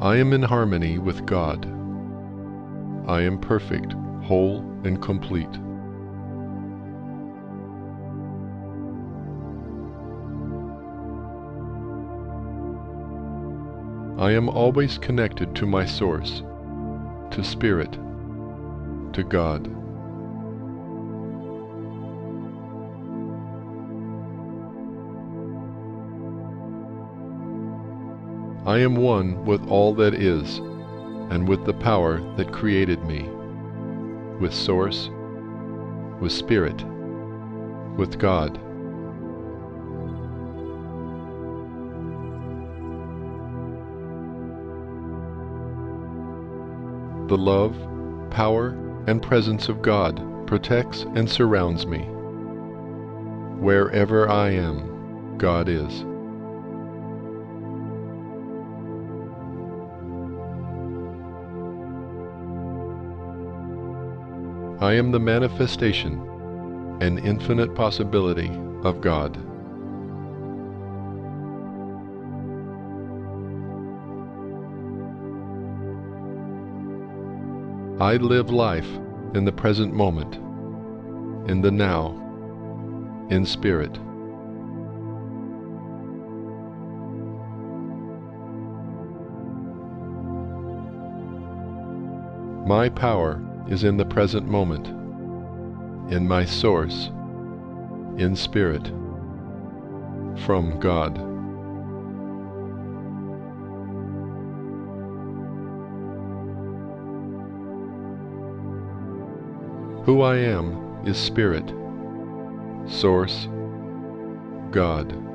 I am in harmony with God. I am perfect, whole, and complete. I am always connected to my source, to Spirit, to God. I am one with all that is, and with the power that created me, with Source, with Spirit, with God. The love, power, and presence of God protects and surrounds me. Wherever I am, God is. I am the manifestation and infinite possibility of God. I live life in the present moment, in the now, in spirit. My power is in the present moment, in my source, in spirit, from God. Who I am is Spirit, Source, God.